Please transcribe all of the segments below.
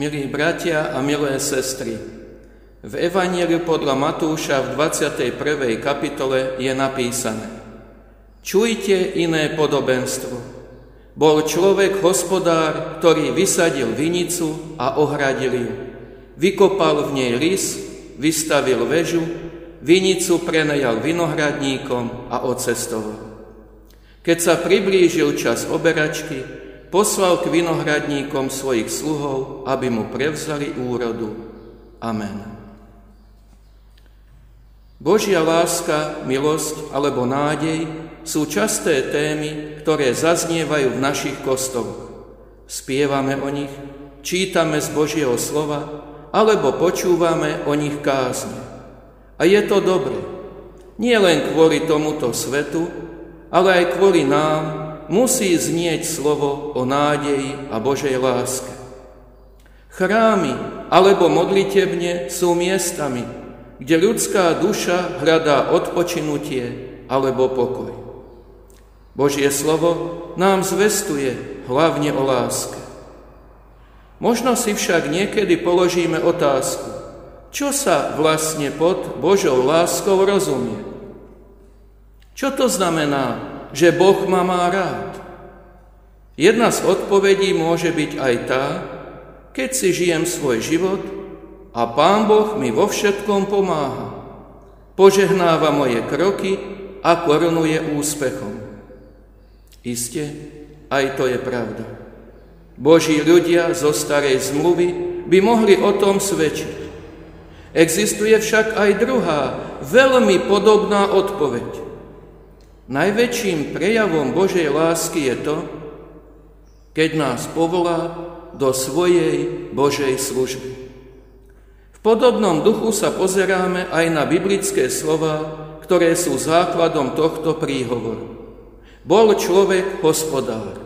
Milí bratia a milé sestry, v Evanieliu podľa Matúša v 21. kapitole je napísané Čujte iné podobenstvo. Bol človek hospodár, ktorý vysadil vinicu a ohradil ju. Vykopal v nej rys, vystavil väžu, vinicu prenajal vinohradníkom a odcestoval. Keď sa priblížil čas oberačky, poslal k vinohradníkom svojich sluhov, aby mu prevzali úrodu. Amen. Božia láska, milosť alebo nádej sú časté témy, ktoré zaznievajú v našich kostoloch. Spievame o nich, čítame z Božieho slova alebo počúvame o nich kázne. A je to dobré. Nie len kvôli tomuto svetu, ale aj kvôli nám musí znieť slovo o nádeji a Božej láske. Chrámy alebo modlitebne sú miestami, kde ľudská duša hľadá odpočinutie alebo pokoj. Božie slovo nám zvestuje hlavne o láske. Možno si však niekedy položíme otázku, čo sa vlastne pod Božou láskou rozumie? Čo to znamená, že Boh ma má rád? Jedna z odpovedí môže byť aj tá, keď si žijem svoj život a Pán Boh mi vo všetkom pomáha. Požehnáva moje kroky a korunuje úspechom. Isté, aj to je pravda. Boží ľudia zo starej zmluvy by mohli o tom svedčiť. Existuje však aj druhá, veľmi podobná odpoveď. Najväčším prejavom Božej lásky je to, keď nás povolá do svojej Božej služby. V podobnom duchu sa pozeráme aj na biblické slova, ktoré sú základom tohto príhovoru. Bol človek hospodár.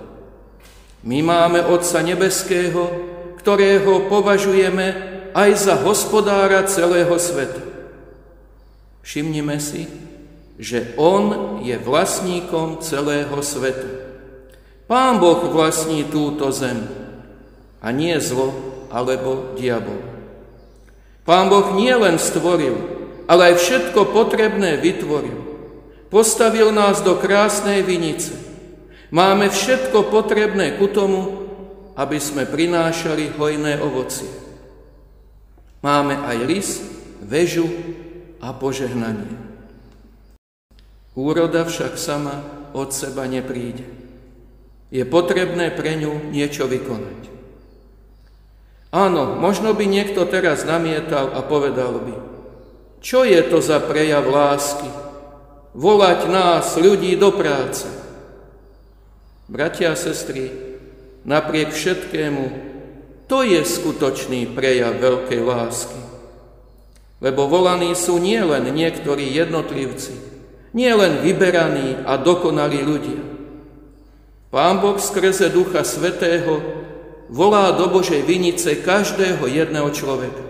My máme Otca Nebeského, ktorého považujeme aj za hospodára celého sveta. Všimnime si, že On je vlastníkom celého sveta. Pán Boh vlastní túto zem a nie zlo alebo diabol. Pán Boh nie len stvoril, ale aj všetko potrebné vytvoril. Postavil nás do krásnej vinice. Máme všetko potrebné ku tomu, aby sme prinášali hojné ovocie. Máme aj lis, väžu a požehnanie. Úroda však sama od seba nepríde. Je potrebné pre ňu niečo vykonať. Áno, možno by niekto teraz namietal a povedal by, čo je to za prejav lásky? Volať nás, ľudí, do práce. Bratia a sestry, napriek všetkému, to je skutočný prejav veľkej lásky. Lebo volaní sú nielen niektorí jednotlivci, nielen vyberaní a dokonalí ľudia. Pán Boh skrze Ducha Svetého volá do Božej vinice každého jedného človeka.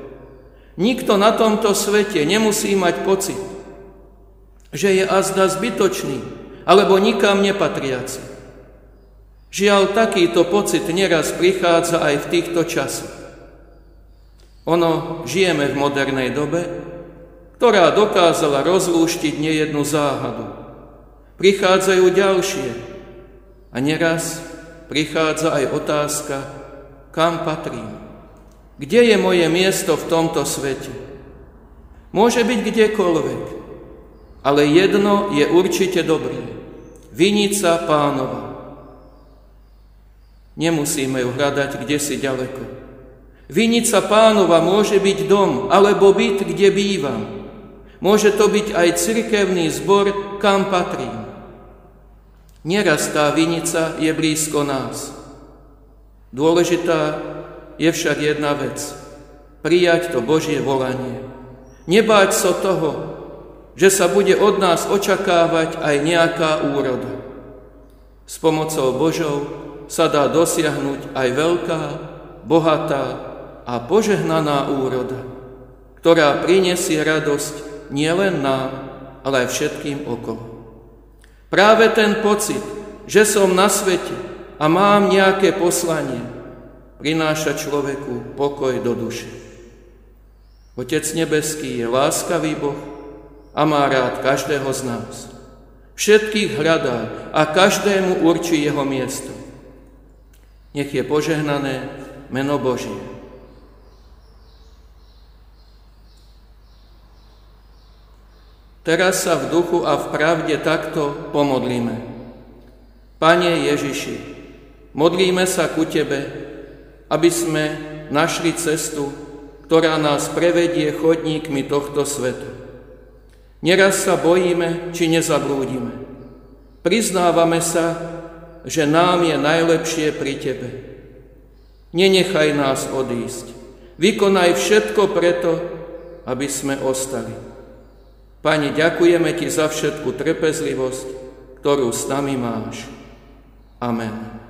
Nikto na tomto svete nemusí mať pocit, že je azda zbytočný alebo nikam nepatriaci. Žiaľ, takýto pocit neraz prichádza aj v týchto časoch. Ono, žijeme v modernej dobe, ktorá dokázala rozlúštiť nejednu záhadu. Prichádzajú ďalšie a neraz prichádza aj otázka, kam patrím. Kde je moje miesto v tomto svete? Môže byť kdekoľvek, ale jedno je určite dobré. Vinica pánova. Nemusíme ju hľadať kde si ďaleko. Vinica pánova môže byť dom alebo byt, kde bývam. Môže to byť aj cirkevný zbor, kam patrím. Neraz tá vinica je blízko nás. Dôležitá je však jedna vec. Prijať to Božie volanie. Nebáť sa so toho, že sa bude od nás očakávať aj nejaká úroda. S pomocou Božou sa dá dosiahnuť aj veľká, bohatá a požehnaná úroda, ktorá prinesie radosť nielen nám, ale aj všetkým okolo. Práve ten pocit, že som na svete, a mám nejaké poslanie, prináša človeku pokoj do duše. Otec nebeský je láskavý Boh a má rád každého z nás. Všetkých hľadá a každému určí jeho miesto. Nech je požehnané meno Božie. Teraz sa v duchu a v pravde takto pomodlíme. Pane Ježiši, modlíme sa ku Tebe, aby sme našli cestu, ktorá nás prevedie chodníkmi tohto sveta. Neraz sa bojíme, či nezablúdime. Priznávame sa, že nám je najlepšie pri Tebe. Nenechaj nás odísť. Vykonaj všetko preto, aby sme ostali. Pani, ďakujeme Ti za všetku trpezlivosť, ktorú s nami máš. Amen.